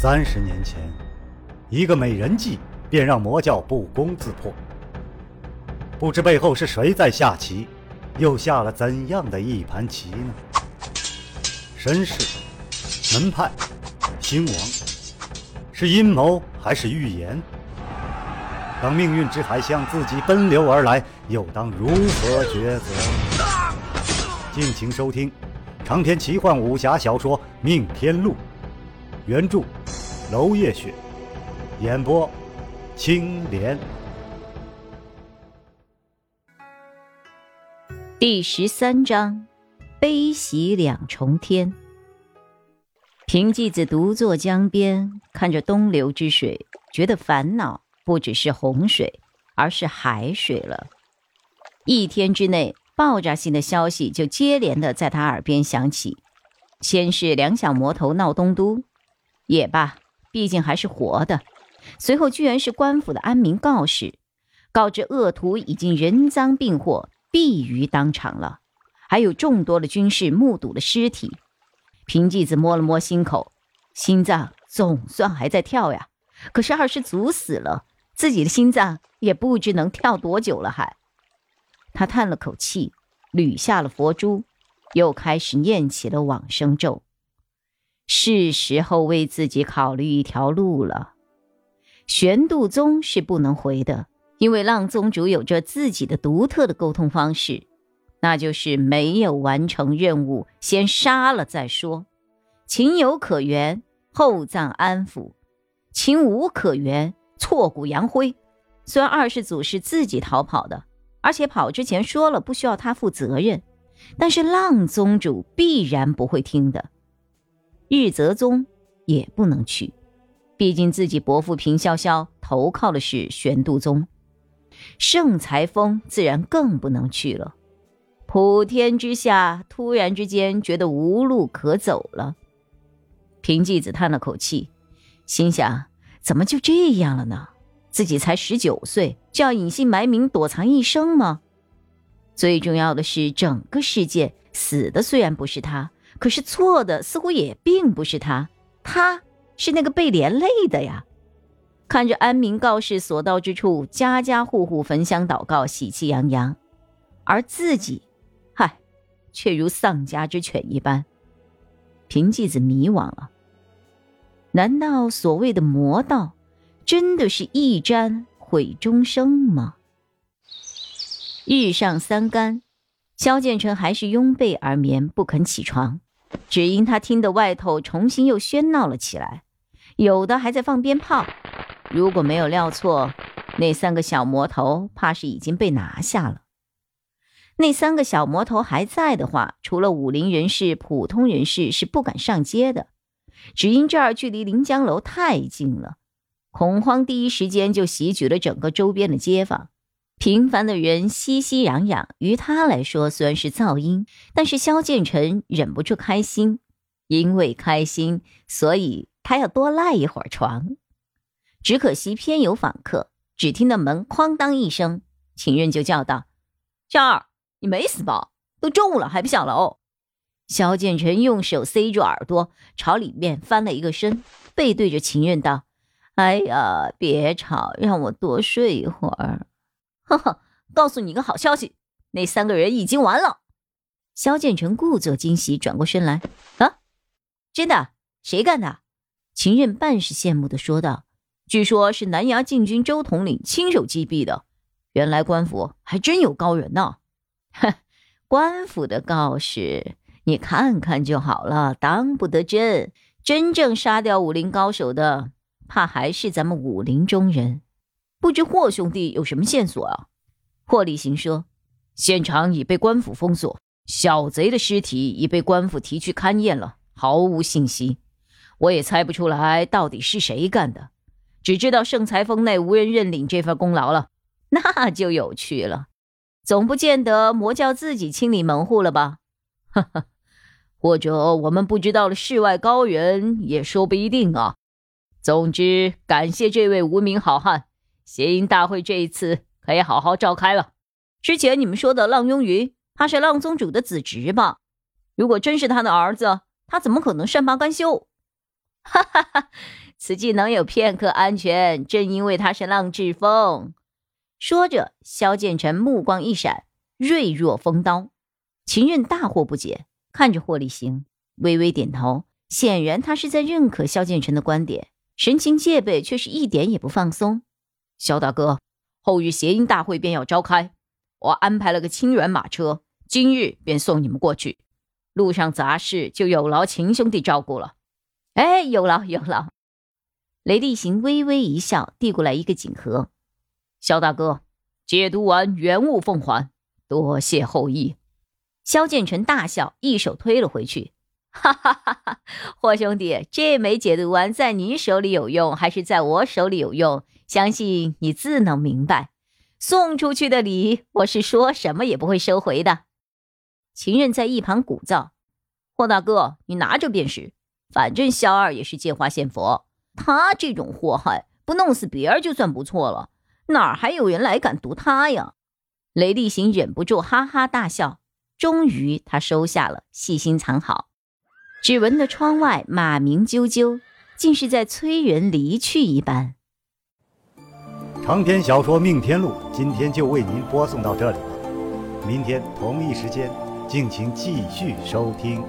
三十年前，一个美人计便让魔教不攻自破。不知背后是谁在下棋，又下了怎样的一盘棋呢？身世、门派、兴亡，是阴谋还是预言？当命运之海向自己奔流而来，又当如何抉择？敬请收听长篇奇幻武侠小说《命天录》，原著娄烨雪，演播青莲。第十三章，悲喜两重天。平继子独坐江边，看着东流之水，觉得烦恼。不只是洪水，而是海水了。一天之内，爆炸性的消息就接连的在他耳边响起。先是两小魔头闹东都，也罢，毕竟还是活的。随后居然是官府的安民告示，告知恶徒已经人赃并获，毙于当场了。还有众多的军士目睹了尸体。平继子摸了摸心口，心脏总算还在跳呀。可是二师祖死了。自己的心脏也不知能跳多久了，还。他叹了口气，捋下了佛珠，又开始念起了往生咒。是时候为自己考虑一条路了。玄度宗是不能回的，因为浪宗主有着自己的独特的沟通方式，那就是没有完成任务，先杀了再说。情有可原，厚葬安抚；情无可原。挫骨扬灰。虽然二世祖是自己逃跑的，而且跑之前说了不需要他负责任，但是浪宗主必然不会听的。日泽宗也不能去，毕竟自己伯父平潇潇投靠的是玄度宗。盛才峰自然更不能去了。普天之下，突然之间觉得无路可走了。平继子叹了口气，心想。怎么就这样了呢？自己才十九岁，就要隐姓埋名躲藏一生吗？最重要的是，整个世界死的虽然不是他，可是错的似乎也并不是他，他是那个被连累的呀。看着安民告示所到之处，家家户户焚香祷告，喜气洋洋，而自己，嗨，却如丧家之犬一般。平继子迷惘了。难道所谓的魔道，真的是一沾毁终生吗？日上三竿，萧建成还是拥被而眠，不肯起床，只因他听得外头重新又喧闹了起来，有的还在放鞭炮。如果没有料错，那三个小魔头怕是已经被拿下了。那三个小魔头还在的话，除了武林人士，普通人士是不敢上街的。只因这儿距离临江楼太近了，恐慌第一时间就席卷了整个周边的街坊。平凡的人熙熙攘攘，于他来说虽然是噪音，但是萧建成忍不住开心，因为开心，所以他要多赖一会儿床。只可惜偏有访客，只听得门哐当一声，秦任就叫道：“娟儿，你没死吧？都中午了还不下楼？”萧建成用手塞住耳朵，朝里面翻了一个身，背对着秦任道：“哎呀，别吵，让我多睡一会儿。”呵呵，告诉你个好消息，那三个人已经完了。萧建成故作惊喜，转过身来：“啊，真的？谁干的？”秦任半是羡慕的说道：“据说是南衙禁军周统领亲手击毙的。原来官府还真有高人呢。”哼，官府的告示。你看看就好了，当不得真。真正杀掉武林高手的，怕还是咱们武林中人。不知霍兄弟有什么线索啊？霍立行说：“现场已被官府封锁，小贼的尸体已被官府提去勘验了，毫无信息。我也猜不出来到底是谁干的，只知道盛才峰内无人认领这份功劳了。那就有趣了，总不见得魔教自己清理门户了吧？” 哈哈。或者我们不知道的世外高人也说不一定啊。总之，感谢这位无名好汉，谐音大会这一次可以好好召开了。之前你们说的浪庸云，他是浪宗主的子侄吧？如果真是他的儿子，他怎么可能善罢甘休？哈哈哈，此计能有片刻安全，正因为他是浪志峰。说着，萧剑尘目光一闪，锐若锋刀。秦任大惑不解，看着霍立行，微微点头，显然他是在认可萧建成的观点，神情戒备却是一点也不放松。萧大哥，后日谐音大会便要召开，我安排了个清远马车，今日便送你们过去。路上杂事就有劳秦兄弟照顾了。哎，有劳有劳。雷厉行微微一笑，递过来一个锦盒。萧大哥，解毒丸原物奉还，多谢后羿。萧建成大笑，一手推了回去。哈哈哈哈！霍兄弟，这枚解毒丸在你手里有用，还是在我手里有用？相信你自能明白。送出去的礼，我是说什么也不会收回的。秦任在一旁鼓噪：“霍大哥，你拿着便是。反正萧二也是借花献佛，他这种祸害，不弄死别人就算不错了。”哪还有人来敢毒他呀？雷厉行忍不住哈哈大笑。终于，他收下了，细心藏好。只闻得窗外马鸣啾啾，竟是在催人离去一般。长篇小说《命天录》今天就为您播送到这里了，明天同一时间，敬请继续收听。